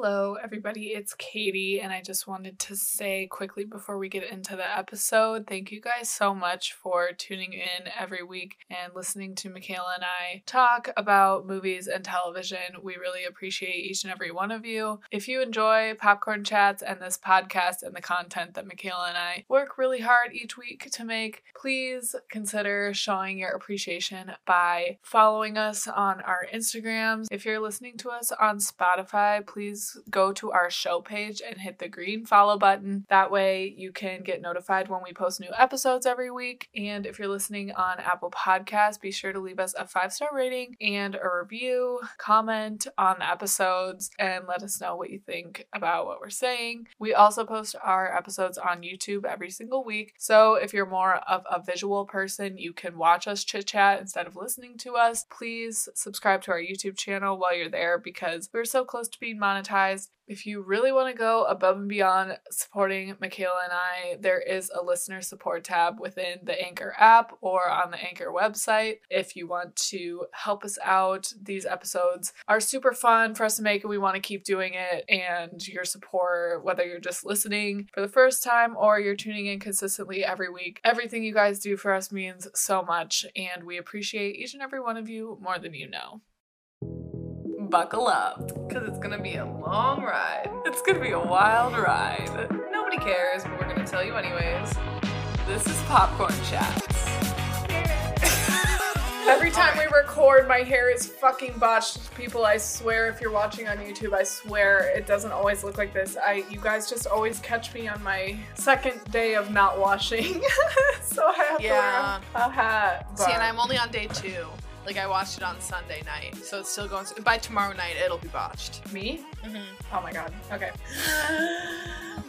Hello, everybody. It's Katie, and I just wanted to say quickly before we get into the episode thank you guys so much for tuning in every week and listening to Michaela and I talk about movies and television. We really appreciate each and every one of you. If you enjoy Popcorn Chats and this podcast and the content that Michaela and I work really hard each week to make, please consider showing your appreciation by following us on our Instagrams. If you're listening to us on Spotify, please go to our show page and hit the green follow button. That way you can get notified when we post new episodes every week. And if you're listening on Apple Podcasts, be sure to leave us a five star rating and a review, comment on the episodes, and let us know what you think about what we're saying. We also post our episodes on YouTube every single week. So if you're more of a visual person, you can watch us chit chat instead of listening to us. Please subscribe to our YouTube channel while you're there because we're so close to being monetized If you really want to go above and beyond supporting Michaela and I, there is a listener support tab within the Anchor app or on the Anchor website. If you want to help us out, these episodes are super fun for us to make and we want to keep doing it. And your support, whether you're just listening for the first time or you're tuning in consistently every week, everything you guys do for us means so much. And we appreciate each and every one of you more than you know buckle up because it's gonna be a long ride. It's gonna be a wild ride. Nobody cares, but we're gonna tell you anyways. This is Popcorn Chats. Every time we record, my hair is fucking botched. People, I swear, if you're watching on YouTube, I swear it doesn't always look like this. I, you guys just always catch me on my second day of not washing, so I have Yeah. to wear a, hat. See, and I'm only on day two. Like I watched it on Sunday night, so it's still going. By tomorrow night, it'll be botched. me. Mm-hmm. Oh my god. Okay.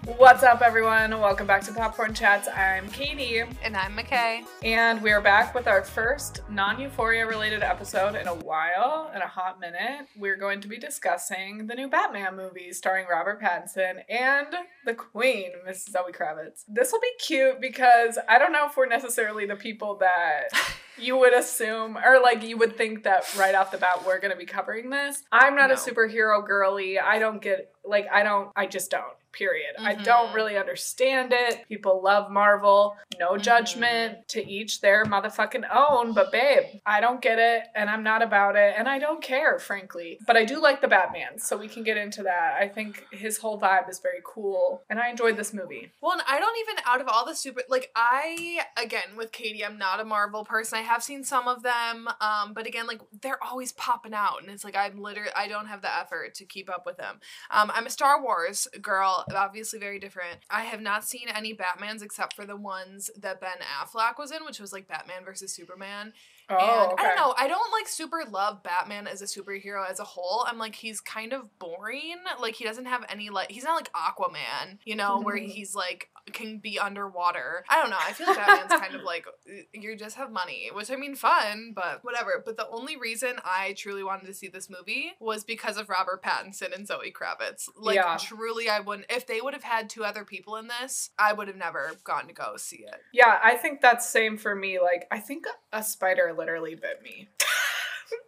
What's up, everyone? Welcome back to Popcorn Chats. I'm Katie, And I'm McKay. and we are back with our first non Euphoria related episode in a while, in a hot minute. We're going to be discussing the new Batman movie starring Robert Pattinson and the Queen, Miss Zoe Kravitz. This will be cute because I don't know if we're necessarily the people that. You would assume, or like you would think that right off the bat we're gonna be covering this. I'm not a superhero girly. I don't get, like, I don't, I just don't period. I Mhm. don't really understand it. People love Marvel. No Mhm. judgment to each their motherfucking own, but babe, I don't get it and I'm not about it and I don't care, frankly. But I do like the Batman, so we can get into that. I think his whole vibe is very cool and I enjoyed this movie. Well, and I don't even out of all the super like I again with Katie, I'm not a Marvel person. I have seen some of them, um, but again, like they're always popping out, and it's like I'm literally I don't have the effort to keep up with them. Um, I'm a Star Wars girl, obviously very different. I have not seen any Batmans except for the ones that Ben Affleck was in, which was like Batman versus Superman. Oh, and okay. I don't know. I don't like super love Batman as a superhero as a whole. I'm like he's kind of boring. Like he doesn't have any like he's not like Aquaman, you know, where Mhm. he's like can be underwater. I don't know. I feel like Batman's kind of like you just have money, which I mean fun, but whatever. But the only reason I truly wanted to see this movie was because of Robert Pattinson and Zoe Kravitz. Like Yeah. truly I wouldn't if they would have had two other people in this, I would have never gone to go see it. Yeah, I think that's same for me. Like, I think a spider literally bit me.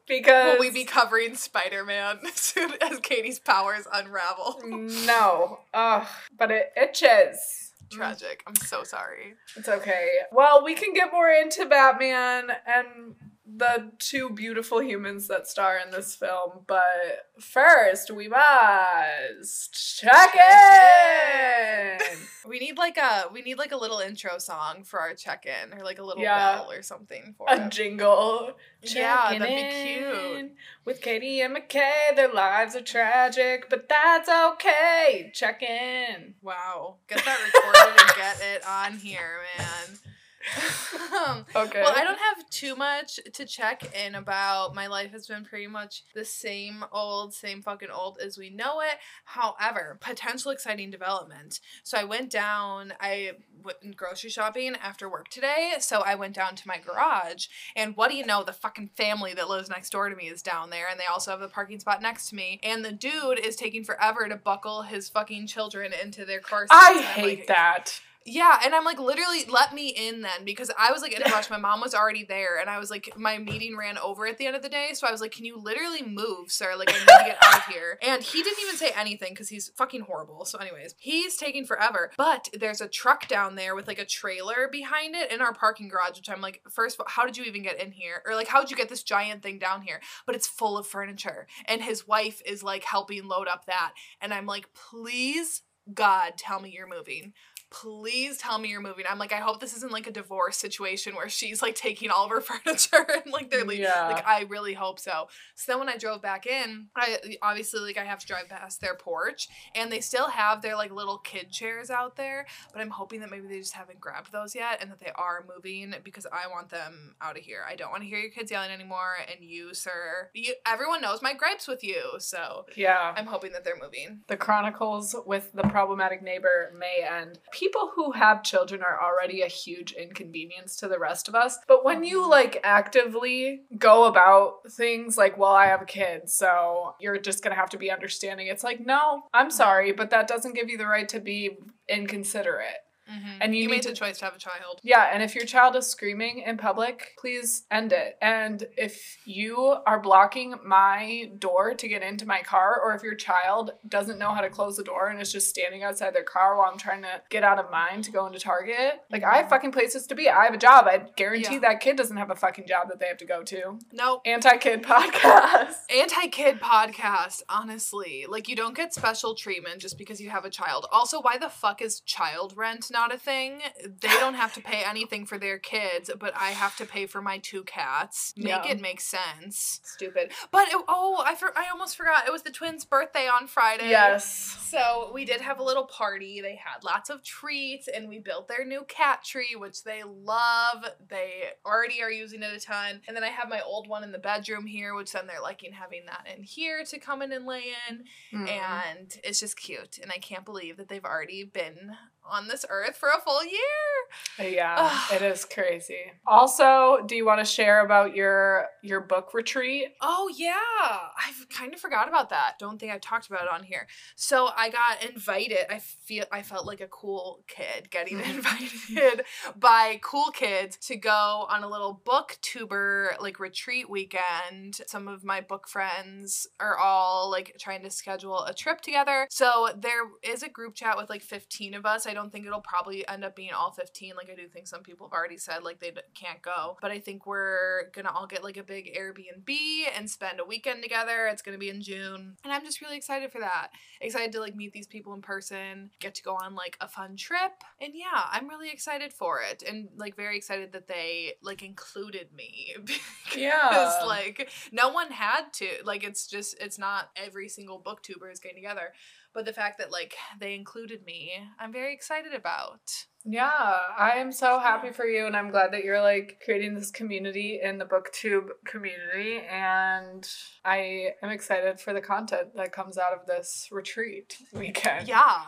because Will we be covering Spider Man as soon as Katie's powers unravel? No. Ugh. But it itches. Mm. Tragic. I'm so sorry. It's okay. Well, we can get more into Batman and the two beautiful humans that star in this film, but first we must check in. We need like a we need like a little intro song for our check in or like a little Yeah. bell or something for A it. jingle. Yeah, Checking that'd be cute. With Katie and McKay, their lives are tragic, but that's okay. Check in. Wow. Get that recorded and get it on here, man. um, Okay. Well, I don't have too much to check in about. My life has been pretty much the same old, same fucking old as we know it. However, potential exciting development. So I went down, I went grocery shopping after work today. So I went down to my garage, and what do you know? The fucking family that lives next door to me is down there, and they also have the parking spot next to me. And the dude is taking forever to buckle his fucking children into their car seats. I hate like, that. Yeah, and I'm like, literally, let me in then because I was like in a rush. My mom was already there, and I was like, my meeting ran over at the end of the day, so I was like, can you literally move, sir? Like, I need to get out of here. And he didn't even say anything because he's fucking horrible. So, anyways, he's taking forever. But there's a truck down there with like a trailer behind it in our parking garage, which I'm like, first of all, how did you even get in here? Or like, how'd you get this giant thing down here? But it's full of furniture, and his wife is like helping load up that, and I'm like, please. God, tell me you're moving please tell me you're moving. I'm like, I hope this isn't like a divorce situation where she's like taking all of her furniture and like they're leaving. Yeah. Like, I really hope so. So then when I drove back in, I obviously like I have to drive past their porch and they still have their like little kid chairs out there, but I'm hoping that maybe they just haven't grabbed those yet and that they are moving because I want them out of here. I don't want to hear your kids yelling anymore and you, sir, you everyone knows my gripes with you. So Yeah. I'm hoping that they're moving. the chronicles with the problematic neighbor may end. People who have children are already a huge inconvenience to the rest of us. But when you mm-hmm. like actively go about things like, well, I have a kid, so you're just gonna have to be understanding, it's like, no, I'm mm-hmm. sorry, but that doesn't give you the right to be inconsiderate. Mm-hmm. And you you made to the choice to have a child. Yeah, and if your child is screaming in public, please end it. And if you are blocking my door to get into my car, or if your child doesn't know how to close the door and is just standing outside their car while I'm trying to get out of mine to go into Target, like I have mm-hmm. fucking places to be. I have a job. I guarantee Yeah. that kid doesn't have a fucking job that they have to go to. Nope. Anti kid podcast. Anti kid podcast, honestly. Like, you don't get special treatment just because you have a child. Also, why the fuck is child rent not a thing? They don't have to pay anything for their kids, but I have to pay for my two cats. Make Yeah. it make sense. Stupid. But, it, oh, I, for, I almost forgot. It was the twins' birthday on Friday. Yes. So we did have a little party. They had lots of treats and we built their new cat tree, which they love. They already are using it a ton. And then I have my old one in the bedroom here, which then they're liking having that in here to come in and lay in. Mm. And it's just cute. And I can't believe that they've already been on this earth for a full year. Yeah, Ugh. it is crazy. Also, do you want to share about your your book retreat? Oh yeah, I've kind of forgot about that. Don't think I've talked about it on here. So I got invited. I feel I felt like a cool kid getting mm-hmm. invited by cool kids to go on a little booktuber like retreat weekend. Some of my book friends are all like trying to schedule a trip together. So there is a group chat with like 15 of us. I don't think it'll probably end up being all 15. Like I do think some people have already said like they can't go, but I think we're gonna all get like a big Airbnb and spend a weekend together. It's gonna be in June, and I'm just really excited for that. Excited to like meet these people in person, get to go on like a fun trip, and yeah, I'm really excited for it, and like very excited that they like included me. Yeah. because like no one had to like it's just it's not every single booktuber is getting together but the fact that like they included me i'm very excited about Yeah, I am so happy for you, and I'm glad that you're like creating this community in the BookTube community. And I am excited for the content that comes out of this retreat weekend. yeah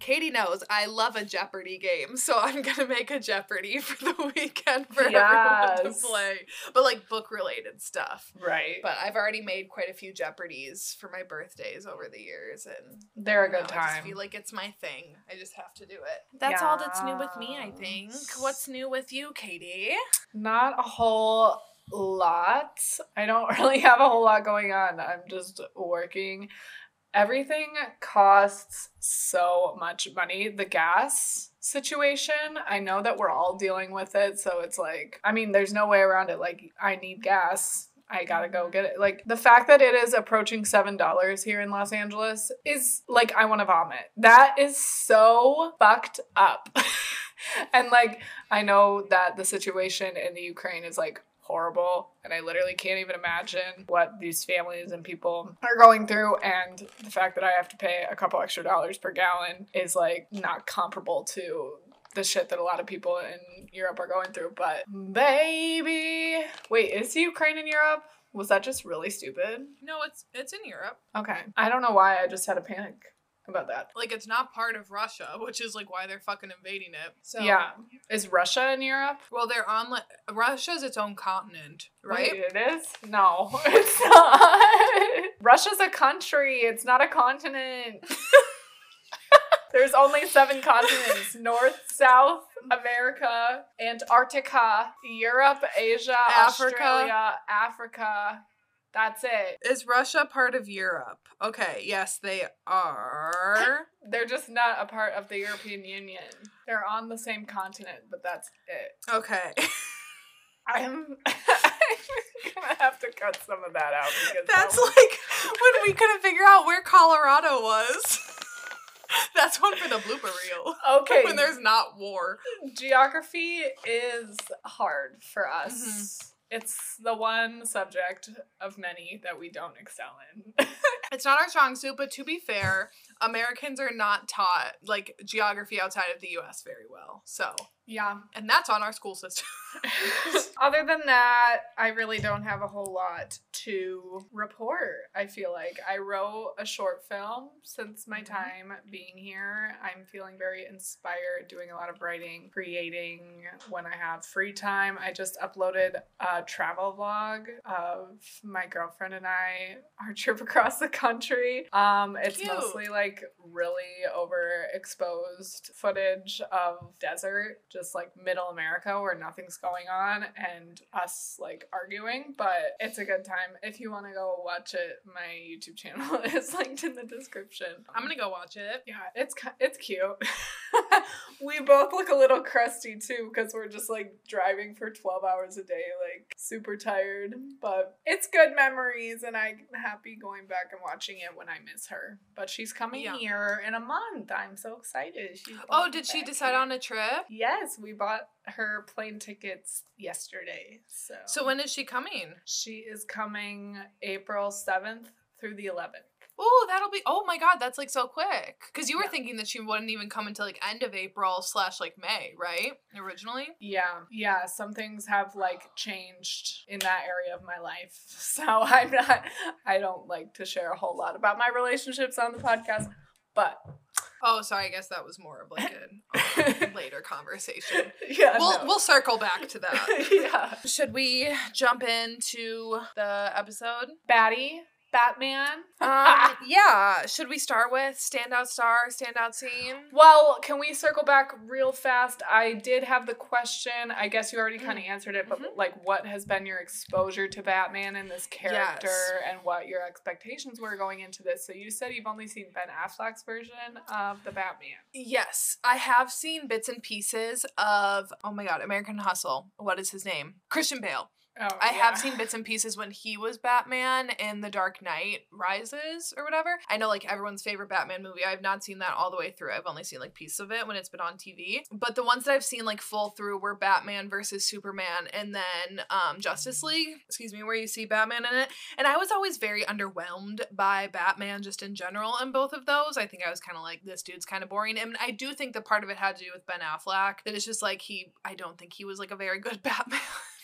katie knows i love a jeopardy game so i'm gonna make a jeopardy for the weekend for everyone to play but like book related stuff Right. but i've already made quite a few jeopardies for my birthdays over the years and They're a good know, good I just feel like it's my thing. I just have to do it. That's all that's new with me, I think. What's new with you, Katie? Not a whole lot. I don't really have a whole lot going on. I'm just working. Everything costs so much money. The gas situation, I know that we're all dealing with it. So it's like, I mean, there's no way around it. Like, I need gas. I gotta go get it. Like, the fact that it is approaching $7 here in Los Angeles is like, I wanna vomit. That is so fucked up. and like, I know that the situation in the Ukraine is like horrible and I literally can't even imagine what these families and people are going through and the fact that I have to pay a couple extra dollars per gallon is like not comparable to the shit that a lot of people in Europe are going through. But baby, wait, is Ukraine in Europe? Was that just really stupid? No, it's it's in Europe. Okay, I don't know why I just had a panic about that. Like it's not part of Russia, which is like why they're fucking invading it. So Yeah, is Russia in Europe? Well, they're on like Russia's its own continent, right? Wait, it is? No, it's not. Russia's a country. It's not a continent. There's only seven continents North, South, America, Antarctica, Europe, Asia, Africa. Australia, Africa. That's it. Is Russia part of Europe? Okay, yes, they are. They're just not a part of the European Union. They're on the same continent, but that's it. okay. I'm, I'm gonna have to cut some of that out because That's that was- like when we couldn't figure out where Colorado was. That's one for the blooper reel. okay. when there's not war. Geography is hard for us. Mm-hmm. It's the one subject of many that we don't excel in. It's not our strong suit, but to be fair, Americans are not taught like geography outside of the US very well. So, yeah. and that's on our school system. Other than that, I really don't have a whole lot to report. I feel like I wrote a short film since my Mhm. time being here. I'm feeling very inspired, doing a lot of writing, creating when I have free time. I just uploaded a travel vlog of my girlfriend and I, our trip across the country. Um, it's Cute. mostly like really overexposed footage of desert, just like middle America where nothing's going on and us like arguing, but it's a good time. If you want to go watch it, my YouTube channel is linked in the description. I'm gonna go watch it. yeah, it's it's cute. we both look a little crusty too because we're just like driving for 12 hours a day, like super tired. But it's good memories, and I'm happy going back and watching it when I miss her. But she's coming Yeah. here in a month. I'm so excited. Oh, did she decide here. on a trip? Yes, we bought her plane tickets yesterday. So So when is she coming? she is coming April 7th through the 11th. Oh, that'll be. Oh my god, that's like so quick. Because you were Yeah. thinking that she wouldn't even come until like end of April slash like May, right? Originally. Yeah, yeah, some things have like changed in that area of my life. So I'm not, I don't like to share a whole lot about my relationships on the podcast, but Oh, sorry. I guess that was more of like a um, later conversation. yeah, We'll no. we'll circle back to that. yeah. Should we jump into the episode? Batty, Batman. Um, yeah. Should we start with standout star, standout scene? Well, can we circle back real fast? I did have the question. I guess you already kind of answered it, but Mhm. like, what has been your exposure to Batman and this character, Yes. and what your expectations were going into this? So you said you've only seen Ben Affleck's version of the Batman. Yes, I have seen bits and pieces of oh my god, American Hustle. What is his name? Christian Bale. Oh, I yeah. have seen bits and pieces when he was Batman in The Dark Knight Rises or whatever. I know like everyone's favorite Batman movie. I've not seen that all the way through. I've only seen like pieces of it when it's been on TV. But the ones that I've seen like full through were Batman versus Superman and then um Justice League, excuse me, where you see Batman in it. And I was always very underwhelmed by Batman just in general in both of those. I think I was kind of like this dude's kind of boring. And I do think that part of it had to do with Ben Affleck. That it's just like he I don't think he was like a very good Batman.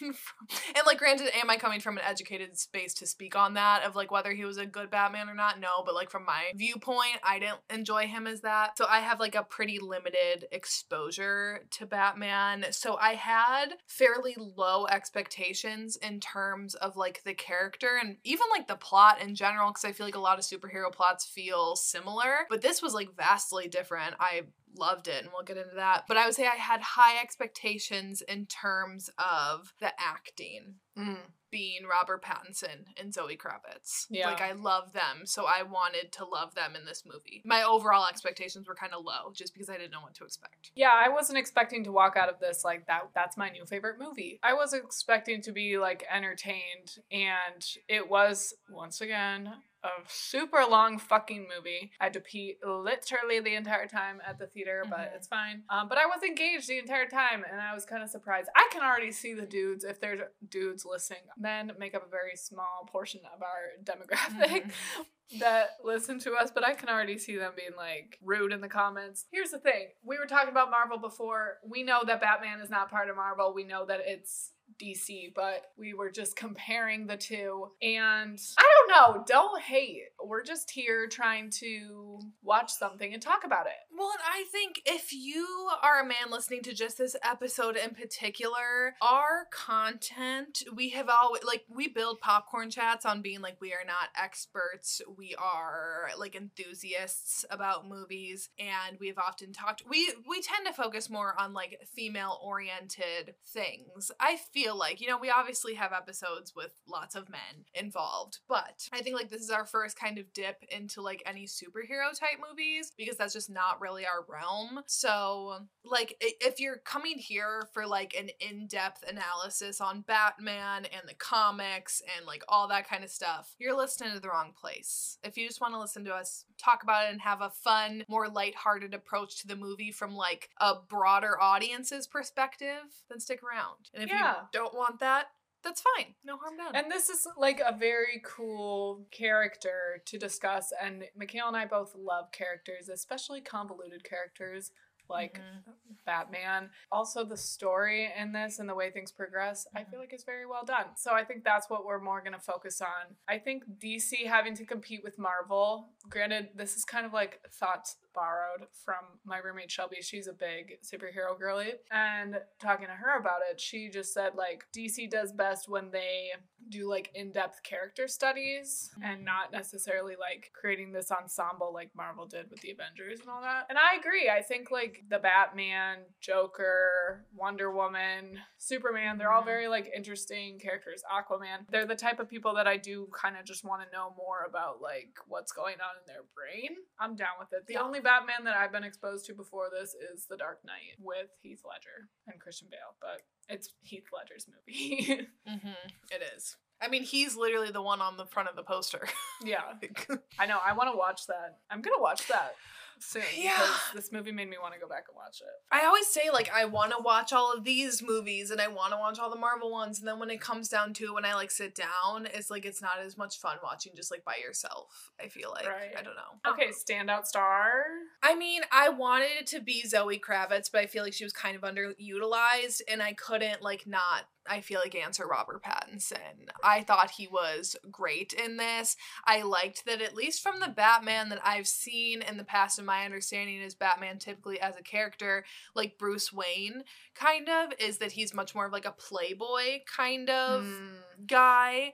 and like granted, am I coming from an educated space to speak on that of like whether he was a good Batman or not? No, but like from my viewpoint, I didn't enjoy him as that. So I have like a pretty limited exposure to Batman. So I had fairly low expectations in terms of like the character and even like the plot in general because I feel like a lot of superhero plots feel similar, but this was like vastly different. I loved it and we'll get into that. But I would say I had high expectations in terms of the acting Mm. being Robert Pattinson and Zoe Kravitz. Yeah. Like I love them, so I wanted to love them in this movie. My overall expectations were kind of low just because I didn't know what to expect. Yeah, I wasn't expecting to walk out of this like that. That's my new favorite movie. I was expecting to be like entertained, and it was once again a super long fucking movie. I had to pee literally the entire time at the theater, but Mhm. it's fine. Um, but I was engaged the entire time, and I was kind of surprised. I can already see the dudes if there's dudes listening. Men make up a very small portion of our demographic that listen to us, but I can already see them being like rude in the comments. Here's the thing we were talking about Marvel before. We know that Batman is not part of Marvel, we know that it's DC, but we were just comparing the two. And I don't know, don't hate. We're just here trying to watch something and talk about it. Well, and I think if you are a man listening to just this episode in particular, our content, we have always, like, we build popcorn chats on being like, we are not experts. We are, like, enthusiasts about movies. And we have often talked, we, we tend to focus more on, like, female oriented things. I feel like, you know, we obviously have episodes with lots of men involved, but I think, like, this is our first kind of dip into, like, any superhero type movies because that's just not really our realm. So, like, if you're coming here for like an in depth analysis on Batman and the comics and like all that kind of stuff, you're listening to the wrong place. If you just want to listen to us talk about it and have a fun, more lighthearted approach to the movie from like a broader audience's perspective, then stick around. And if Yeah. you don't want that, that's fine. No harm done. And this is like a very cool character to discuss. And Michaela and I both love characters, especially convoluted characters like Mhm. Batman. Also, the story in this and the way things progress, I Mhm. feel like is very well done. So I think that's what we're more going to focus on. I think DC having to compete with Marvel, granted, this is kind of like thoughts borrowed from my roommate Shelby. She's a big superhero girly. And talking to her about it, she just said like DC does best when they do like in-depth character studies and not necessarily like creating this ensemble like Marvel did with the Avengers and all that. And I agree. I think like the Batman, Joker, Wonder Woman, Superman, they're all Mhm. very like interesting characters. Aquaman. They're the type of people that I do kind of just want to know more about like what's going on in their brain. I'm down with it. The Yeah. only Batman that I've been exposed to before this is The Dark Knight with Heath Ledger and Christian Bale, but it's Heath Ledger's movie. Mhm. It is. I mean, he's literally the one on the front of the poster. yeah. I know. I want to watch that. I'm gonna watch that soon Yeah. this movie made me want to go back and watch it. I always say like I want to watch all of these movies and I want to watch all the Marvel ones and then when it comes down to it, when I like sit down, it's like it's not as much fun watching just like by yourself. I feel like Right. I don't know. Oh. Okay, standout star. I mean, I wanted it to be Zoe Kravitz, but I feel like she was kind of underutilized and I couldn't like not I feel like answer Robert Pattinson. I thought he was great in this. I liked that at least from the Batman that I've seen in the past and my understanding is Batman typically as a character like Bruce Wayne kind of is that he's much more of like a playboy kind of Mm. guy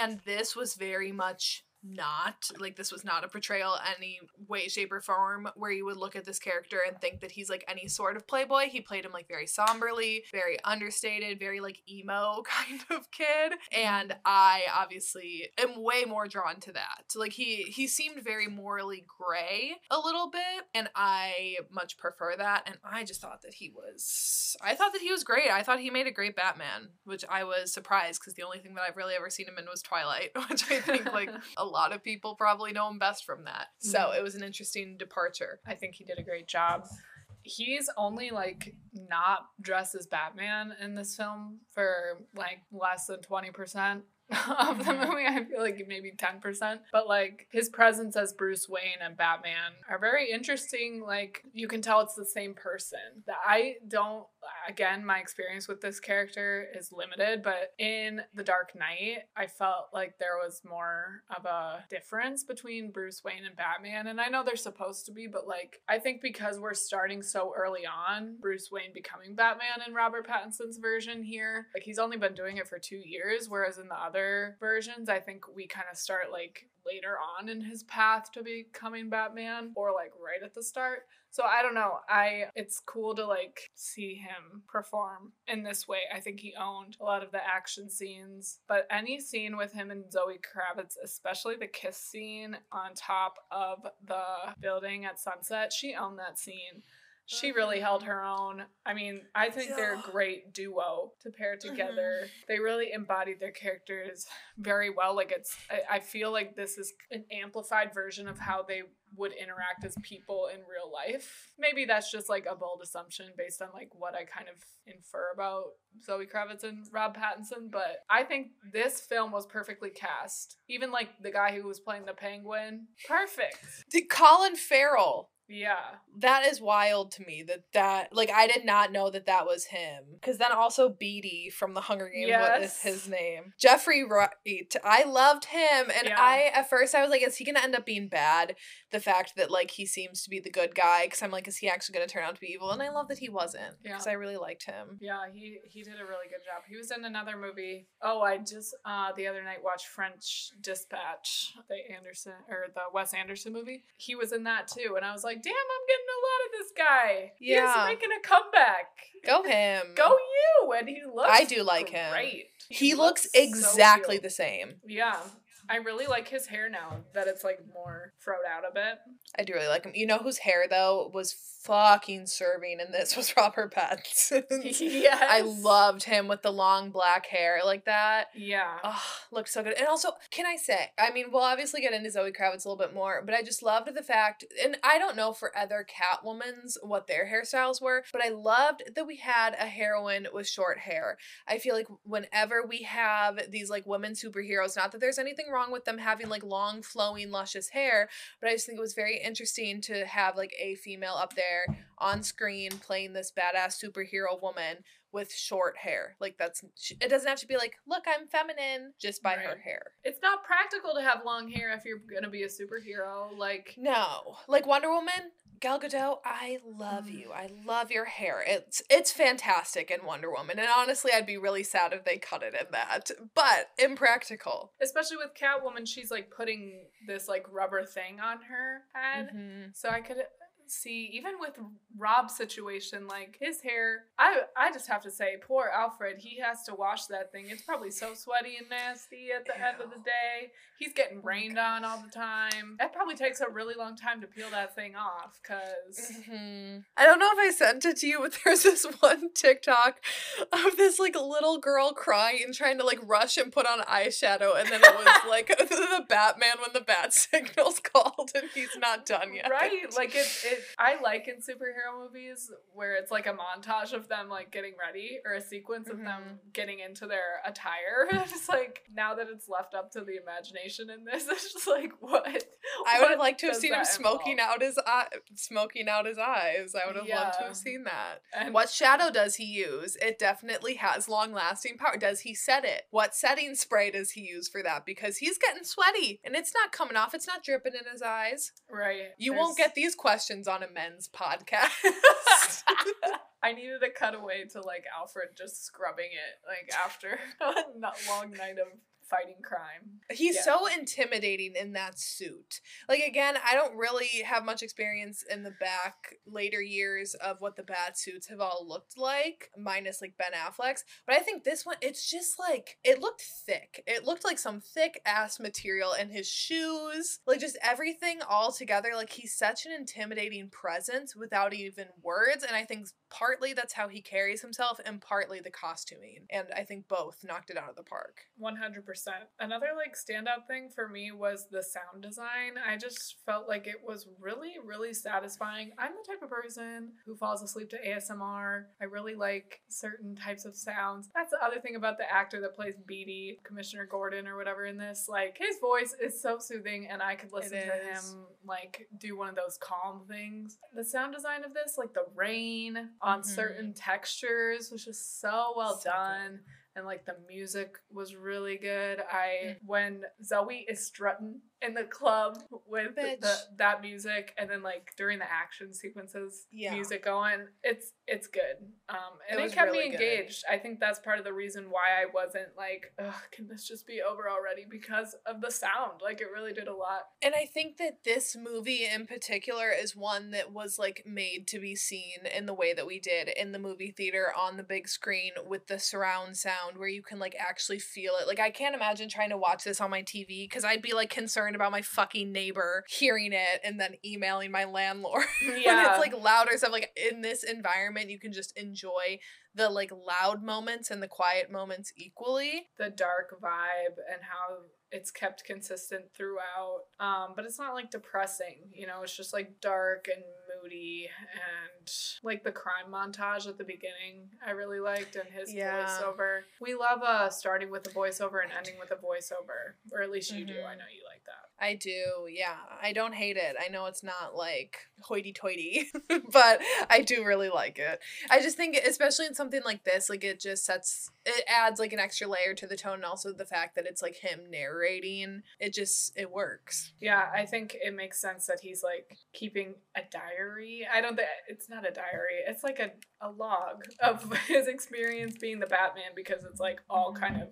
and this was very much not like this was not a portrayal any way shape or form where you would look at this character and think that he's like any sort of playboy. He played him like very somberly very understated very like emo kind of kid. And i obviously am way more drawn to that. Like he he seemed very morally gray a little bit and i much prefer that. And i just thought that he was i thought that he was great. I thought he made a great batman which i was surprised because the only thing that i've really ever seen him in was twilight which i think like a lot of people probably know him best from that so Mhm. it was an interesting departure I think he did a great job. He's only like not dressed as Batman in this film for like less than 20% of the Mhm. movie. I feel like maybe 10%. But like his presence as Bruce Wayne and Batman are very interesting. Like you can tell it's the same person. That I don't again, my experience with this character is limited, but in The Dark Knight, I felt like there was more of a difference between Bruce Wayne and Batman. And I know they're supposed to be, but like, I think because we're starting so early on, Bruce Wayne becoming Batman in Robert Pattinson's version here, like, he's only been doing it for two years, whereas in the other versions, I think we kind of start like later on in his path to becoming Batman or like right at the start. So I don't know. I it's cool to like see him perform in this way. I think he owned a lot of the action scenes, but any scene with him and Zoe Kravitz, especially the kiss scene on top of the building at sunset, she owned that scene. She really held her own. I mean, I think they're a great duo to pair Mm-hmm. together. They really embodied their characters very well. Like it's, I, I feel like this is an amplified version of how they would interact as people in real life. Maybe that's just like a bold assumption based on like what I kind of infer about Zoe Kravitz and Rob Pattinson, but I think this film was perfectly cast. Even like the guy who was playing the penguin, perfect. The Colin Farrell. Yeah. That is wild to me that that like I did not know that that was him because then also Beetee from the Hunger Games what is his name Jeffrey Wright I loved him and Yeah. I at first I was like is he gonna end up being bad the fact that like he seems to be the good guy because I'm like is he actually gonna turn out to be evil and I love that he wasn't Yeah. because I really liked him Yeah, he he did a really good job. He was in another movie. Oh, I just uh the other night watched French Dispatch, the Anderson or the Wes Anderson movie. He was in that too, and I was like, damn, I'm getting a lot of this guy. Yeah. He's making a comeback. go him Go you! And he looks. I do like him. Great. he, looks, so exactly real. the same Yeah. I really like his hair now that it's like more froed out a bit. I do really like him you know whose hair though was fucking serving in this was Robert Pattinson yes. I loved him with the long black hair like that. Yeah. Oh, looked so good. And also, can I say, I mean, we'll obviously get into Zoe Kravitz a little bit more, but I just loved the fact, and I don't know for other Catwomans what their hairstyles were, but I loved that we had a heroine with short hair. I feel like whenever we have these like women superheroes, not that there's anything wrong with them having like long, flowing, luscious hair, but I just think it was very interesting to have like a female up there on screen playing this badass superhero woman with short hair. Like that's it doesn't have to be like, look, I'm feminine just by her hair. It's not practical to have long hair if you're gonna be a superhero. Like No, like Wonder Woman, Gal Gadot, I love Mm. you. I love your hair. It's it's fantastic in Wonder Woman, and honestly, I'd be really sad if they cut it in that. But impractical. especially with Catwoman, she's like putting this like rubber thing on her head. Mhm. So I could see even with Rob's situation, like his hair. I I just have to say, poor Alfred. He has to wash that thing. It's probably so sweaty and nasty at the end of the day. He's getting rained on all the time. That probably takes a really long time to peel that thing off. Cause Mhm. I don't know if I sent it to you, but there's this one TikTok of this like little girl crying and trying to like rush and put on eyeshadow, and then it was like the Batman when the bat signal's called and he's not done yet. Right, like it, it. I like in superhero movies where it's like a montage of them like getting ready or a sequence of them mm-hmm. getting into their attire. it's like now that it's left up to the imagination in this, it's just like what. I would have liked to have seen him smoking involve? out his eye, smoking out his eyes. I would have loved to have seen that. And What shadow does he use? It definitely has long lasting power. Does he set it? What setting spray does he use for that? Because he's getting sweaty and it's not coming off. It's not dripping in his eyes. right, You won't get these questions on a men's podcast. I needed a cutaway to like Alfred just scrubbing it like after a long night of fighting crime. He's Yeah. so intimidating in that suit. Like again, I don't really have much experience in the back later years of what the bat suits have all looked like, minus like Ben Affleck's. But I think this one, it's just like it looked thick. It looked like some thick ass material, and his shoes, like just everything all together. Like he's such an intimidating presence without even words, and I think partly that's how he carries himself, and partly the costuming. And I think both knocked it out of the park. 100%. Another like standout thing for me was the sound design. I just felt like it was really really satisfying. I'm the type of person who falls asleep to ASMR. I really like certain types of sounds. That's the other thing about the actor that plays Beetee, Commissioner Gordon or whatever in this. Like his voice is so soothing and I could listen to is. him like do one of those calm things. The sound design of this, like the rain on Mhm. certain textures was just so well So good. And like the music was really good. I mm. when Zoe is strutting in the club with the, that music, and then like during the action sequences, Yeah. music going, it's it's good. Um, and It it, kept really me good. engaged. I think that's part of the reason why I wasn't like, can this just be over already? Because of the sound. Like it really did a lot. And I think that this movie in particular is one that was like made to be seen in the way that we did in the movie theater on the big screen with the surround sound where you can like actually feel it. Like I can't imagine trying to watch this on my TV because I'd be like concerned about my fucking neighbor hearing it and then emailing my landlord when it's like louder stuff. Like in this environment, you can just enjoy the like loud moments and the quiet moments equally. the dark vibe and how it's kept consistent throughout. Um, but it's not like depressing, you know, it's just like dark and moody and like the crime montage at the beginning I really liked and his Yeah. voiceover. We love uh starting with a voiceover and ending with a voiceover. Or at least you do. Mhm. I know you like that. I do, yeah. I don't hate it. I know it's not like hoity toity, but I do really like it. I just think, especially in something like this, like it just sets, it adds like an extra layer to the tone, and also the fact that it's like him narrating. It just, it works. Yeah, I think it makes sense that he's like keeping a diary. I don't think it's not a diary. It's like a, a log of his experience being the Batman because it's like all kind mm-hmm. of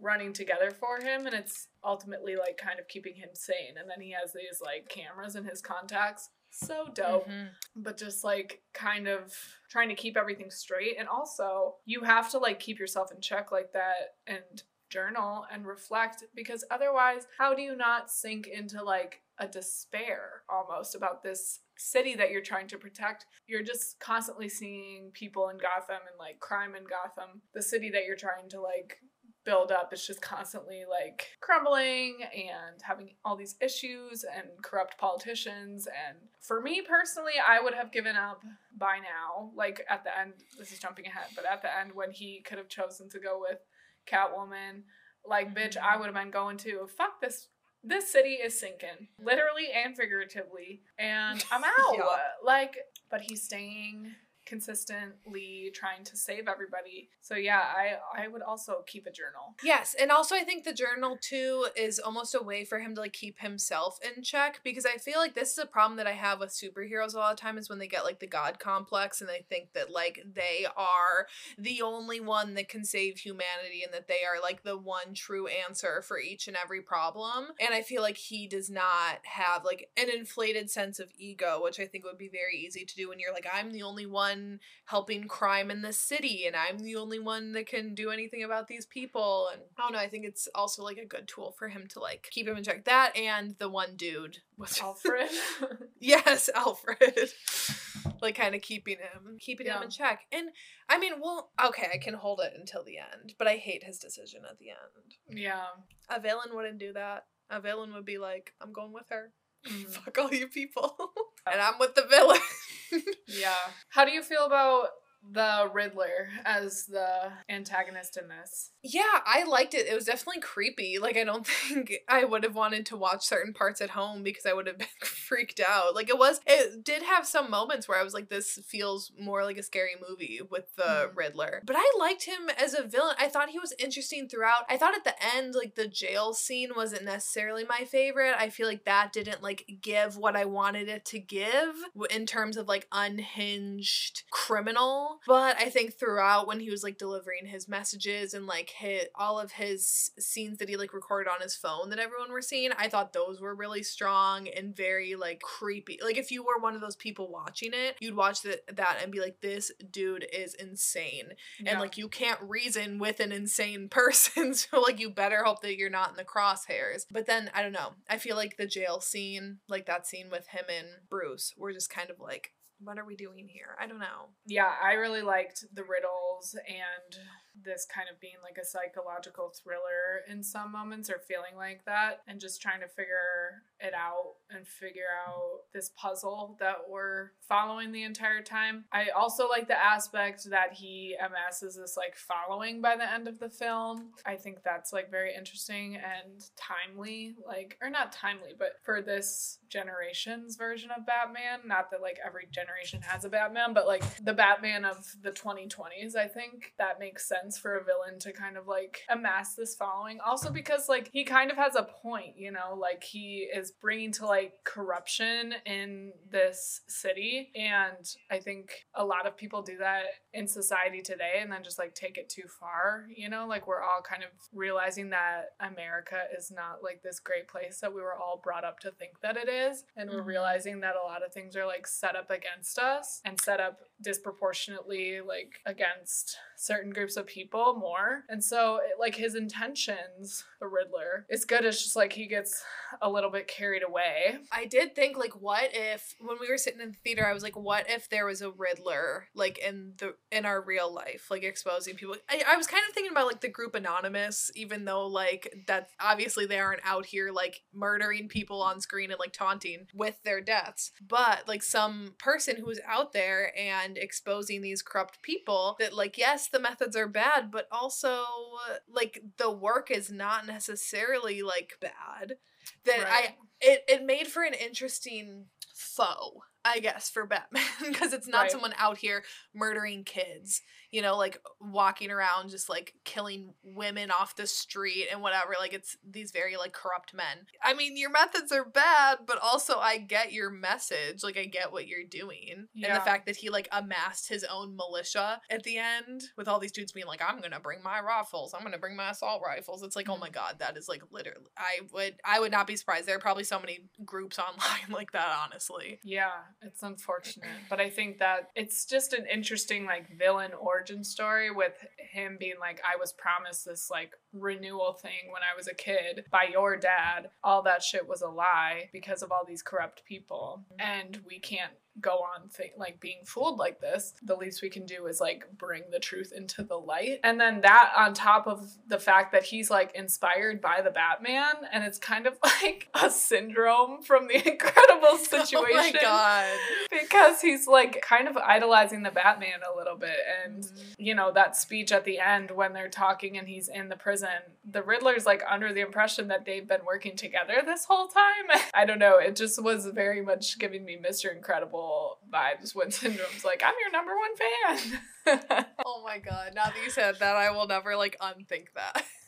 running together for him and it's ultimately like kind of keeping him sane. And then he has these like cameras in his contacts. So dope. Mhm. But just like kind of trying to keep everything straight. And also, you have to like keep yourself in check like that and journal and reflect because otherwise, how do you not sink into like a despair almost about this city that you're trying to protect? You're just constantly seeing people in Gotham and like crime in Gotham, the city that you're trying to like build up is just constantly like crumbling and having all these issues and corrupt politicians. And for me personally i would have given up by now. Like at the end this is jumping ahead but at the end when he could have chosen to go with catwoman like bitch i mm-hmm. would have been going to fuck this this city is sinking literally and figuratively and i'm out. Yeah. like but he's staying consistently trying to save everybody so yeah i i would also keep a journal Yes, and also I think the journal too is almost a way for him to like keep himself in check because I feel like this is a problem that I have with superheroes a lot of time is when they get like the god complex and they think that like they are the only one that can save humanity and that they are like the one true answer for each and every problem. And I feel like he does not have like an inflated sense of ego, which I think would be very easy to do when you're like I'm the only one helping crime in this city and I'm the only one that can do anything about these people and I don't know I think it's also like a good tool for him to like keep him in check. That and the one dude was alfred. Yes Alfred. Like kind of keeping him keeping him in check. And I mean well okay I can hold it until the end but I hate his decision at the end. Yeah. A villain wouldn't do that. A villain would be like I'm going with her. Mhm. fuck all you people and I'm with the villain Yeah. How do you feel about the Riddler as the antagonist in this? Yeah, I liked it. It was definitely creepy. Like I don't think I would have wanted to watch certain parts at home because I would have been freaked out. Like it was it did have some moments where I was like this feels more like a scary movie with the Mhm. Riddler. But I liked him as a villain. I thought he was interesting throughout. I thought at the end like the jail scene wasn't necessarily my favorite. I feel like that didn't like give what I wanted it to give in terms of like unhinged criminal. But I think throughout when he was like delivering his messages and like hit all of his scenes that he like recorded on his phone that everyone were seeing, I thought those were really strong and very like creepy. Like if you were one of those people watching it, you'd watch the, that and be like, this dude is insane Yeah. and like you can't reason with an insane person so like you better hope that you're not in the crosshairs but then i don't know i feel like the jail scene like that scene with him and bruce were just kind of like what are we doing here? I don't know. Yeah, I really liked the riddles and this kind of being like a psychological thriller in some moments or feeling like that and just trying to figure it out and figure out this puzzle that we're following the entire time. I also like the aspect that he amasses this like following by the end of the film. I think that's like very interesting and timely, like or not timely, but for this generation's version of Batman, not that like every generation has a Batman, but like the Batman of the 2020s, I think that makes sense for a villain to kind of like amass this following. Also because like he kind of has a point, you know, like he is bringing to like corruption in this city and I think a lot of people do that in society today and then just like take it too far, you know, like we're all kind of realizing that America is not like this great place that we were all brought up to think that it is and we're Mhm. realizing that a lot of things are like set up against us and set up disproportionately like against certain groups of people more. And so, it, like, his intentions, the Riddler, it's good. It's just like he gets a little bit carried away. I did think like what if when we were sitting in the theater I was like what if there was a Riddler like in the in our real life like exposing people I, I was kind of thinking about like the group anonymous even though like that obviously they aren't out here like murdering people on screen and like taunting with their deaths but like some person who's out there and exposing these corrupt people that like yes the methods are bad but also like the work is not necessarily like bad that Right. I it it made for an interesting foe, I guess, for Batman because it's not Right. someone out here murdering kids, you know, like walking around just like killing women off the street and whatever. Like it's these very like corrupt men. I mean, your methods are bad, but also I get your message. Like I get what you're doing. And the fact that he like amassed his own militia at the end with all these dudes being like, I'm gonna bring my rifles, I'm gonna bring my assault rifles. It's like, oh my mm. god, that is like literally I would I would not be surprised. There are probably so many groups online like that, honestly. Yeah, it's unfortunate, but I think that it's just an interesting like villain origin story with him being like I was promised this like renewal thing when I was a kid by your dad. All that shit was a lie because of all these corrupt people. And we can't go on th- like being fooled like this. The least we can do is like bring the truth into the light. And then that on top of the fact that he's like inspired by the Batman and it's kind of like a syndrome from the incredible situation Oh my god. because he's like kind of idolizing the Batman a little bit. And, Mhm. you know, that speech at the end when they're talking and he's in the prison, the Riddler's like under the impression that they've been working together this whole time. I don't know. It just was very much giving me Mr. Incredible vibes when Syndrome's like, I'm your number one fan. Oh my god. Now that you said that, I will never like unthink that.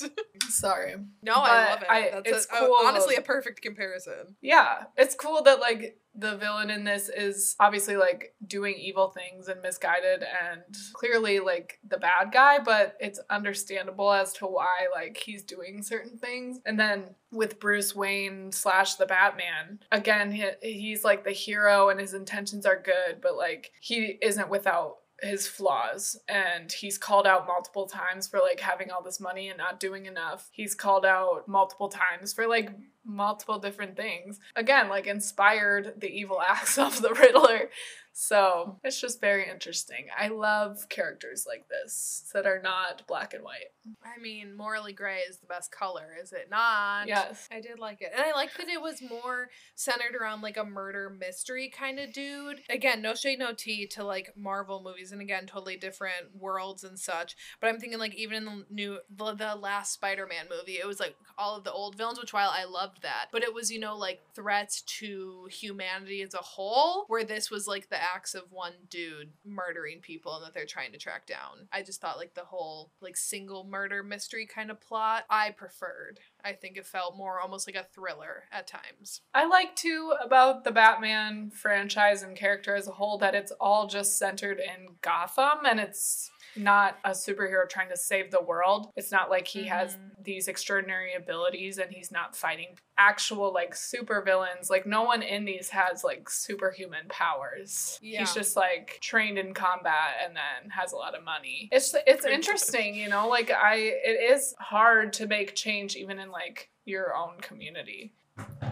Sorry. No, I love it. I- That's it's a- a- uh, honestly a perfect comparison. Yeah, it's cool that like the villain in this is obviously like doing evil things and misguided and clearly like the bad guy, but it's understandable as to why like he's doing certain things. And then with Bruce Wayne slash the Batman, again, he, he's like the hero and his intentions are good, but like he isn't without his flaws and he's called out multiple times for like having all this money and not doing enough. He's called out multiple times for like multiple different things. Again, like inspired the evil acts of the Riddler. So it's just very interesting. I love characters like this that are not black and white. I mean, morally gray is the best color, is it not? Yes. I did like it. And I like that it was more centered around like a murder mystery kind of dude. Again, no shade, no tea to like Marvel movies and again, totally different worlds and such. But I'm thinking like even in the new the, the last Spider-Man movie, it was like all of the old villains, which while I loved that, but it was, you know, like threats to humanity as a whole, where this was like the acts of one dude murdering people and that they're trying to track down. I just thought like the whole like single murder mystery kind of plot I preferred. I think it felt more almost like a thriller at times. I like too about the Batman franchise and character as a whole that it's all just centered in Gotham and it's not a superhero trying to save the world. It's not like he has Mhm. these extraordinary abilities and he's not fighting actual like super villains. Like no one in these has like superhuman powers. Yeah. He's just like trained in combat and then has a lot of money. It's it's interesting, you know, like I it is hard to make change even in like your own community.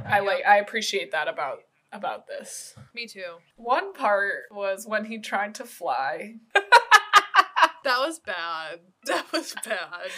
I like I appreciate that about about this. Me too. One part was when he tried to fly. That was bad. That was bad.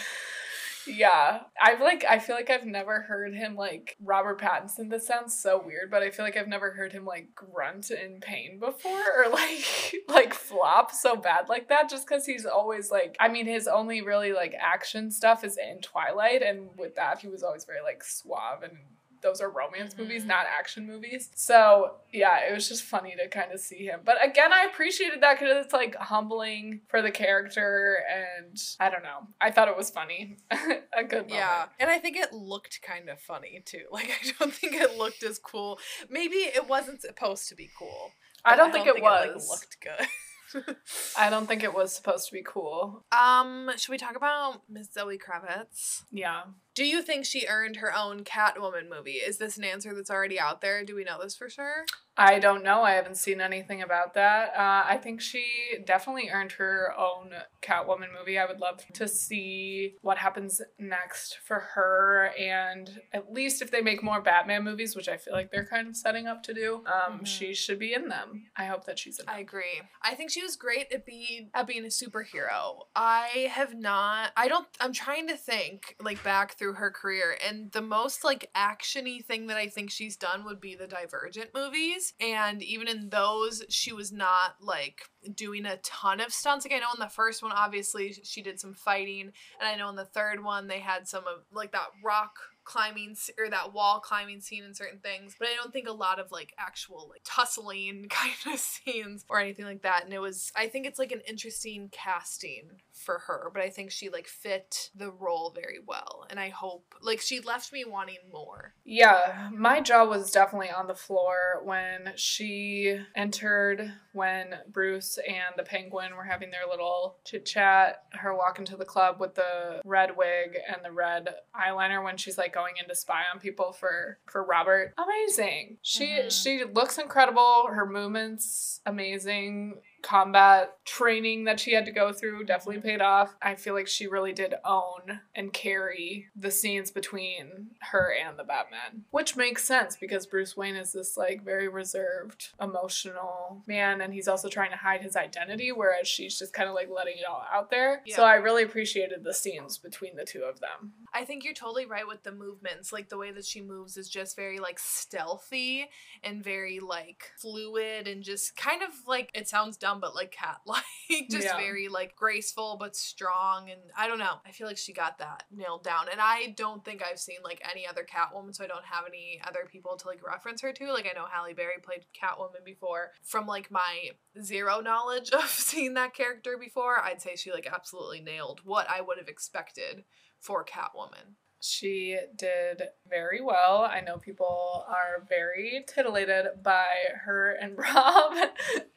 Yeah. I've like I feel like I've never heard him like Robert Pattinson. This sounds so weird, but I feel like I've never heard him like grunt in pain before or like like flop so bad like that just cuz he's always like I mean his only really like action stuff is in Twilight and with that he was always very like suave and those are romance movies, Mhm. not action movies. So yeah, it was just funny to kind of see him. But again, I appreciated that because it's like humbling for the character, and I don't know. I thought it was funny, a good moment. Yeah. And I think it looked kind of funny too. Like I don't think it looked as cool. Maybe it wasn't supposed to be cool. I but don't think it like, was. looked good. I don't think it was supposed to be cool. um, should we talk about Miss Zoe Kravitz? Yeah. Do you think she earned her own Catwoman movie? Is this an answer that's already out there? Do we know this for sure? I don't know. I haven't seen anything about that. Uh, I think she definitely earned her own Catwoman movie. I would love to see what happens next for her, and at least if they make more Batman movies, which I feel like they're kind of setting up to do, um, Mhm. she should be in them. I hope that she's in them. I agree. I think she was great at being at being a superhero. I have not I don't I'm trying to think like back through her career and the most like actiony thing that I think she's done would be the Divergent movies and even in those she was not like doing a ton of stunts. Like I know in the first one obviously she did some fighting and I know in the third one they had some of like that rock climbing or that wall climbing scene and certain things but i don't think a lot of like actual like tussling kind of scenes or anything like that and it was i think it's like an interesting casting for her but i think she like fit the role very well and i hope like she left me wanting more Yeah, my jaw was definitely on the floor when she entered when Bruce and the penguin were having their little chit chat. Her walking to the club with the red wig and the red eyeliner when she's like going in to spy on people for for Robert. Amazing. She Mhm. she looks incredible. Her movements amazing. Combat training that she had to go through definitely mm-hmm. paid off. I feel like she really did own and carry the scenes between her and the Batman, which makes sense because Bruce Wayne is this like very reserved, emotional man, and he's also trying to hide his identity, whereas she's just kind of like letting it all out there. So I really appreciated the scenes between the two of them. i think you're totally right with the movements like the way that she moves is just very like stealthy and very like fluid and just kind of like it sounds dumb but like cat like just Yeah. very like graceful but strong and i don't know. I feel like she got that nailed down and i don't think i've seen like any other catwoman so i don't have any other people to like reference her to. Like i know halle berry played catwoman before. From like my zero knowledge of seeing that character before i'd say she like absolutely nailed what i would have expected for catwoman She did very well. I know people are very titillated by her and Rob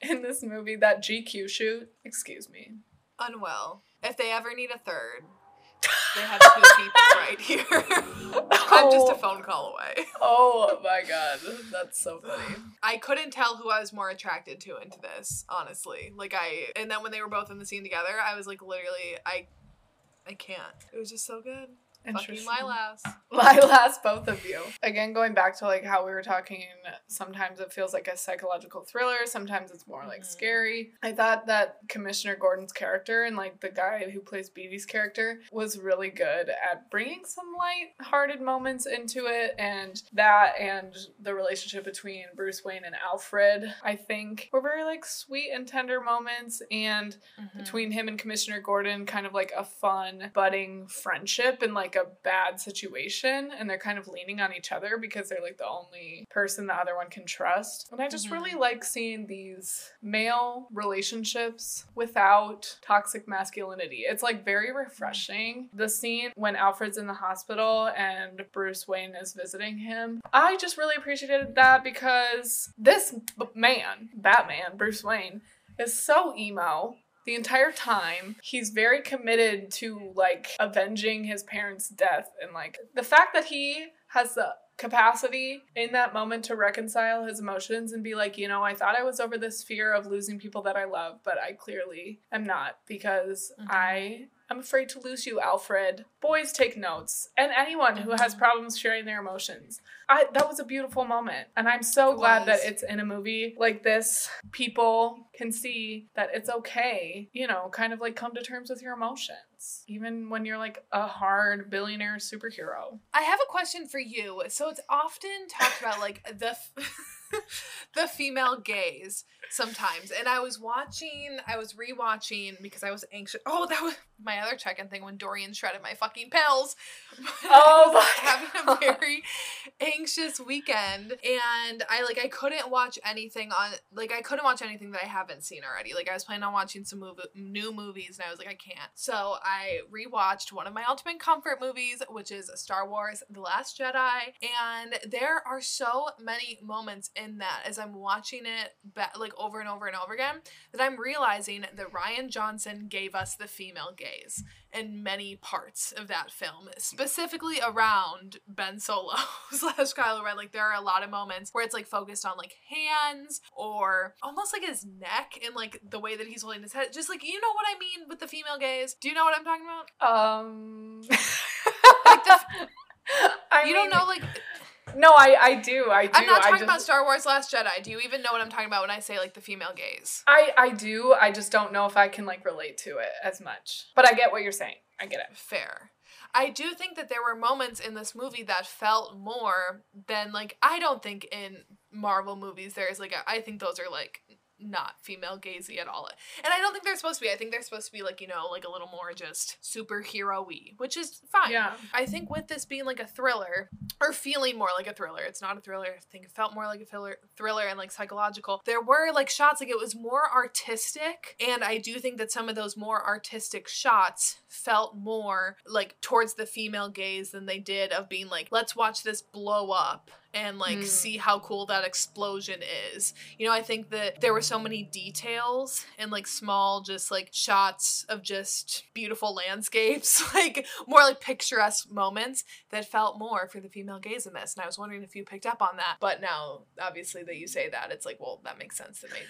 in this movie, that GQ shoot. Excuse me. unwell. If they ever need a third, they have two people right here. I'm just a oh. phone call away. Oh my god, that's so funny. I couldn't tell who I was more attracted to into this, honestly. Like I and then when they were both in the scene together, I was like literally I I can't. It was just so good. Fucking. Lilas. Lilas, both of you. Again, going back to like how we were talking, sometimes it feels like a psychological thriller, sometimes it's more like Mhm. scary. I thought that Commissioner Gordon's character and like the guy who plays Beetee's character was really good at bringing some light-hearted moments into it, and that and the relationship between Bruce Wayne and Alfred, I think, were very like sweet and tender moments, and between him and Commissioner Gordon, kind of like a fun, budding friendship and like a bad situation. And they're kind of leaning on each other because they're like the only person the other one can trust. And I just Mhm. really like seeing these male relationships without toxic masculinity. It's like very refreshing. The scene when Alfred's in the hospital and Bruce Wayne is visiting him, I just really appreciated that because this man, Batman, Bruce Wayne, is so emo the entire time he's very committed to like avenging his parents death and like the fact that he has the capacity in that moment to reconcile his emotions and be like you know i thought i was over this fear of losing people that i love but i clearly am not because Mhm. i am afraid to lose you alfred boys take notes and anyone who has Mhm. problems sharing their emotions I, that was a beautiful moment. And i'm so It glad that it's in a movie like this. People can see that it's okay you know kind of like come to terms with your emotions even when you're like a hard billionaire superhero. I have a question for you. So it's often talked about like the f- the female gaze sometimes. And I was watching, I was rewatching because I was anxious. Oh, that was my other check-in thing when Dorian shredded my fucking pills. Oh I was my having God. a very anxious weekend and I like I couldn't watch anything on like I couldn't watch anything that I haven't seen already. Like I was planning on watching some movie, new movies and I was like I can't. So I rewatched one of my ultimate comfort movies, which is Star Wars: The Last Jedi, and there are so many moments in that as I'm watching it ba- like over and over and over again, that I'm realizing that Rian Johnson gave us the female gaze in many parts of that film, specifically around Ben Solo slash Kylo Ren. Like there are a lot of moments where it's like focused on like hands or almost like his neck and like the way that he's holding his head. Just like you know what I mean with the female gaze. Do you know what I'm talking about? Um. Like the, I you don't know like No, I I do. I do. I'm not talking just, about Star Wars Last Jedi. Do you even know what I'm talking about when I say like the female gaze? I I do. I just don't know if I can like relate to it as much. But I get what you're saying. I get it. Fair. I do think that there were moments in this movie that felt more than like I don't think in Marvel movies there's like a, I think those are like not female gazy at all. And I don't think they're supposed to be. I think they're supposed to be like, you know, like a little more just superhero-y, which is fine. Yeah. I think with this being like a thriller or feeling more like a thriller, it's not a thriller. I think it felt more like a thriller, thriller and like psychological. There were like shots like it was more artistic, and I do think that some of those more artistic shots felt more like towards the female gaze than they did of being like, let's watch this blow up and like Mm. see how cool that explosion is. You know, I think that there were so many details and like small just like shots of just beautiful landscapes, like more like picturesque moments that felt more for the female gaze in this. And I was wondering if you picked up on that. But now obviously that you say that, it's like, well, that makes sense that maybe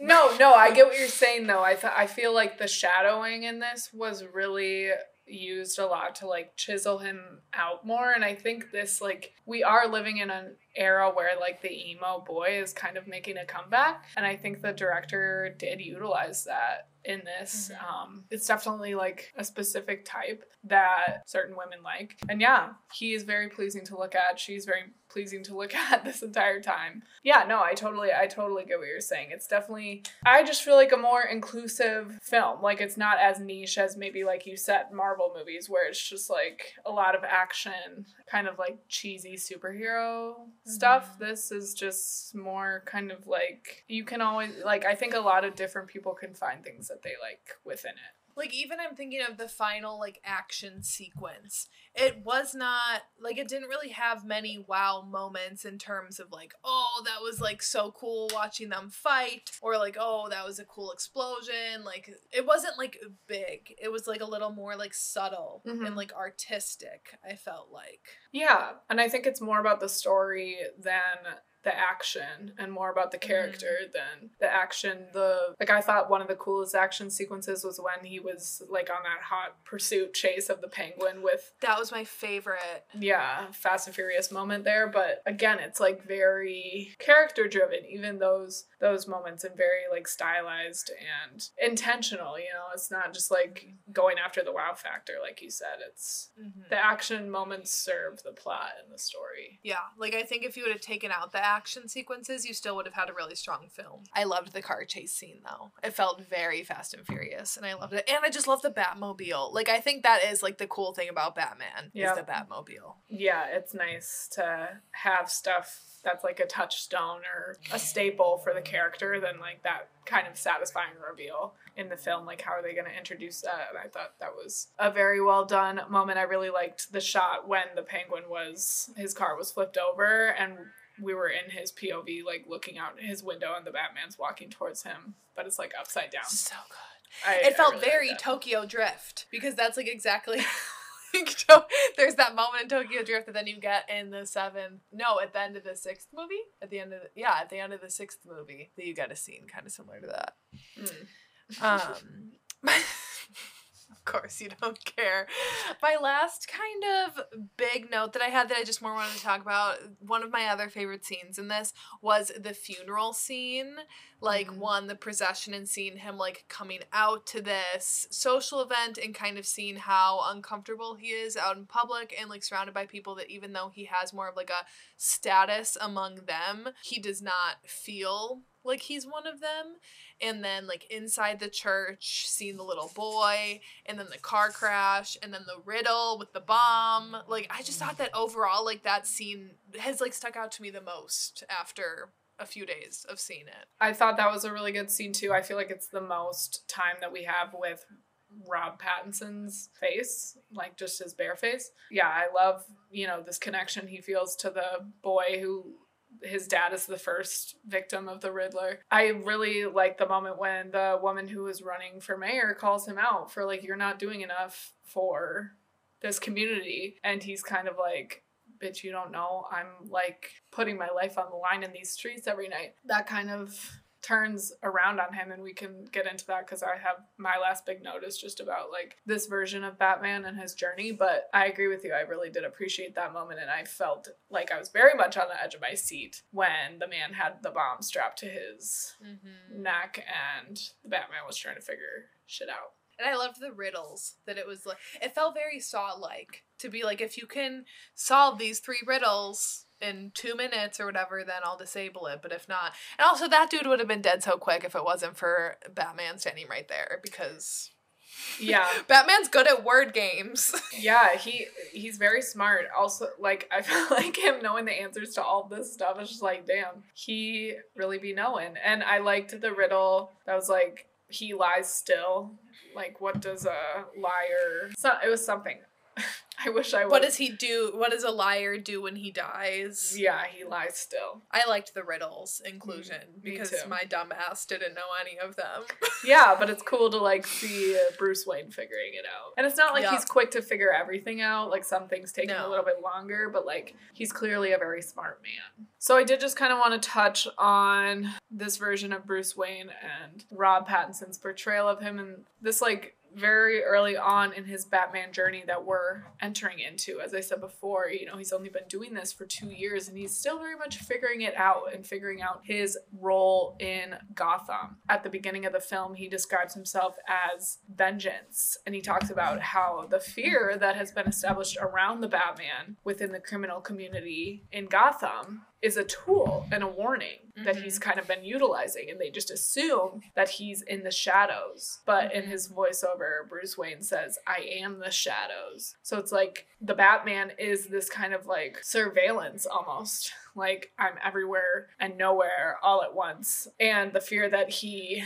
you No, no, I get what you're saying though. I th- I feel like the shadowing in this was really used a lot to like chisel him out more and I think this like we are living in an era where like the emo boy is kind of making a comeback and I think the director did utilize that in this. Mhm. um it's definitely like a specific type that certain women like. And yeah he is very pleasing to look at. She's very pleasing to look at this entire time. Yeah no i totally i totally get what you're saying. It's definitely i just feel like a more inclusive film. Like it's not as niche as maybe like you said marvel movies where it's just like a lot of action kind of like cheesy superhero stuff. Mhm. this is just more kind of like you can always like i think a lot of different people can find things that they like within it like even I'm thinking of the final like action sequence. It was not like it didn't really have many wow moments in terms of like, oh, that was like so cool watching them fight or like, oh, that was a cool explosion. Like it wasn't like big. It was like a little more like subtle Mhm. and like artistic, I felt like. Yeah, and I think it's more about the story than the action and more about the character than the action. The like I thought one of the coolest action sequences was when he was like on that hot pursuit chase of the penguin with That was my favorite. yeah, Fast and Furious moment there, but again, it's like very character driven even those those moments and very like stylized and intentional, you know. It's not just like going after the wow factor like you said. It's Mhm. the action moments serve the plot and the story. Yeah, like I think if you would have taken out the action sequences, you still would have had a really strong film. I loved the car chase scene though. It felt very fast and furious, and I loved it. And I just love the Batmobile. Like I think that is like the cool thing about Batman Yeah. is the Batmobile. Yeah, it's nice to have stuff that's like a touchstone or a staple for the character than like that kind of satisfying reveal in the film. Like, how are they going to introduce that? And I thought that was a very well done moment. I really liked the shot when the penguin was, his car was flipped over and we were in his POV, like looking out his window and the Batman's walking towards him, but it's like upside down. So good. I, It felt really very liked. Tokyo Drift because that's like exactly. There's that moment in Tokyo Drift that then you get in the seventh. No, at the end of the sixth movie. At the end of the, yeah, at the end of the sixth movie, that you get a scene kind of similar to that. Mm. Um, of course, you don't care. My last kind of big note that I had that I just more wanted to talk about, one of my other favorite scenes in this was the funeral scene. Like, Mhm. one, the procession and seeing him, like, coming out to this social event and kind of seeing how uncomfortable he is out in public and, like, surrounded by people that even though he has more of, like, a status among them, he does not feel like he's one of them and then like inside the church seeing the little boy and then the car crash and then the riddle with the bomb like i just thought that overall like that scene has like stuck out to me the most after a few days of seeing it I thought that was a really good scene too. I feel like it's the most time that we have with Rob Pattinson's face, like just his bare face. Yeah, I love, you know, this connection he feels to the boy who his dad is the first victim of the Riddler. I really like the moment when the woman who was running for mayor calls him out for like you're not doing enough for this community and he's kind of like bitch you don't know I'm like putting my life on the line in these streets every night. That kind of turns around on him and we can get into that because i have my last big note is just about like this version of batman and his journey but i agree with you i really did appreciate that moment and i felt like i was very much on the edge of my seat when the man had the bomb strapped to his Mm-hmm. neck and the batman was trying to figure shit out And I loved the riddles that it was like. It felt very Saw like to be like, if you can solve these three riddles in two minutes or whatever, then I'll disable it. But if not, and also that dude would have been dead so quick if it wasn't for Batman standing right there because yeah. Batman's good at word games. yeah he he's very smart. Also like i feel like him knowing the answers to all this stuff is just like damn he really be knowing. And i liked the riddle that was like he lies still. Like what does a liar so it was something i wish i what does he do? What does a liar do when he dies? yeah he lies still I liked the riddles inclusion Mm, because too. my dumb ass didn't know any of them. yeah but it's cool to like see bruce wayne figuring it out and it's not like Yeah. he's quick to figure everything out like some things take him a little bit longer but like he's clearly a very smart man so i did just kind of want to touch on this version of bruce wayne and rob pattinson's portrayal of him and this like very early on in his Batman journey that we're entering into. As I said before, you know, he's only been doing this for two years and he's still very much figuring it out and figuring out his role in Gotham. At the beginning of the film, he describes himself as vengeance and he talks about how the fear that has been established around the Batman within the criminal community in Gotham is a tool and a warning that he's mm-hmm. kind of been utilizing and they just assume that he's in the shadows. But in mm-hmm. his voiceover bruce wayne says i am the shadows. So it's like the batman is this kind of like surveillance almost. Like i'm everywhere and nowhere all at once. And the fear that he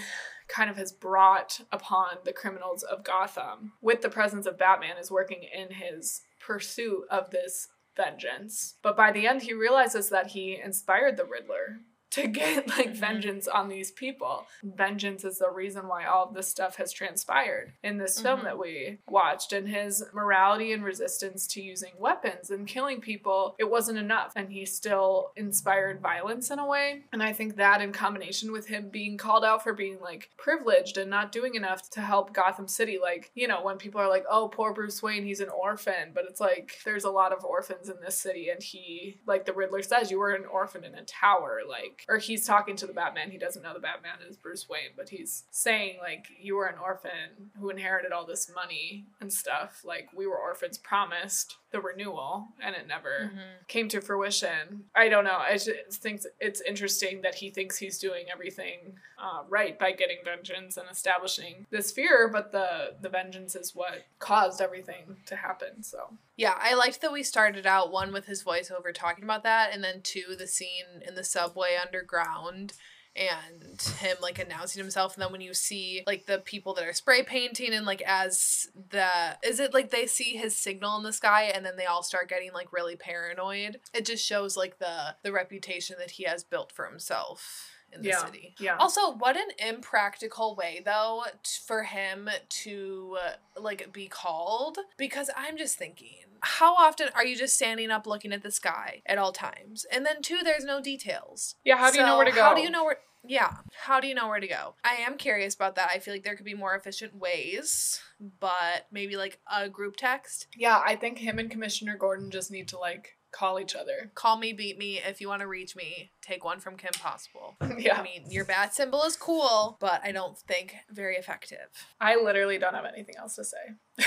kind of has brought upon the criminals of Gotham with the presence of Batman is working in his pursuit of this vengeance. But by the end, he realizes that he inspired the Riddler to get like Mhm. vengeance on these people. Vengeance is the reason why all of this stuff has transpired in this film Mhm. that we watched. And his morality and resistance to using weapons and killing people, it wasn't enough. And he still inspired violence in a way. And I think that in combination with him being called out for being like privileged and not doing enough to help Gotham City, like, you know, when people are like, oh, poor Bruce Wayne, he's an orphan. But it's like, there's a lot of orphans in this city. And he, like the Riddler says, you were an orphan in a tower. Like, or he's talking to the Batman. He doesn't know the Batman is Bruce Wayne, but he's saying, like, you were an orphan who inherited all this money and stuff. Like, we were orphans promised the renewal, and it never came to fruition. I don't know. I just think it's interesting that he thinks he's doing everything uh, right by getting vengeance and establishing this fear, but the the vengeance is what caused everything to happen. So Yeah, I liked that we started out one with his voiceover talking about that, and then two, the scene in the subway underground and him like announcing himself. And then when you see like the people that are spray painting and like as the is it like they see his signal in the sky and then they all start getting like really paranoid? It just shows like the the reputation that he has built for himself in the yeah, city. yeah. also, what an impractical way though t- for him to uh, like be called because I'm just thinking how often are you just standing up looking at the sky at all times? And then two there's no details. Yeah, how do you know where to go? How do you know where yeah, how do you know where to go? I am curious about that. I feel like there could be more efficient ways, but maybe like a group text. Yeah, I think him and Commissioner Gordon just need to like call each other. Call me, beat me. If you want to reach me, take one from Kim Possible. yeah. I mean, your bat symbol is cool, but I don't think very effective. I literally don't have anything else to say.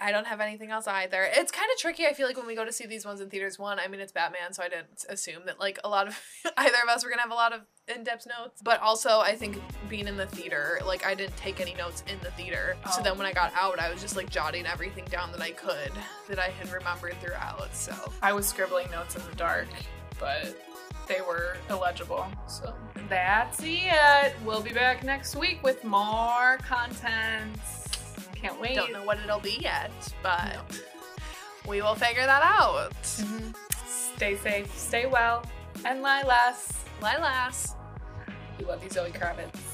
I don't have anything else either. It's kind of tricky. I feel like when we go to see these ones in theaters, one, I mean, it's Batman, so I didn't assume that like a lot of either of us were gonna have a lot of in-depth notes. But also, I think being in the theater, like I didn't take any notes in the theater. So Oh. then when I got out, I was just like jotting everything down that I could that I had remembered throughout. So I was scribbling notes in the dark, but they were illegible. So that's it. We'll be back next week with more content. Can't wait. don't know what it'll be yet, but No. we will figure that out. Mhm. Stay safe, stay well. And Lilas. Lilas. We love you, Zoe Kravitz.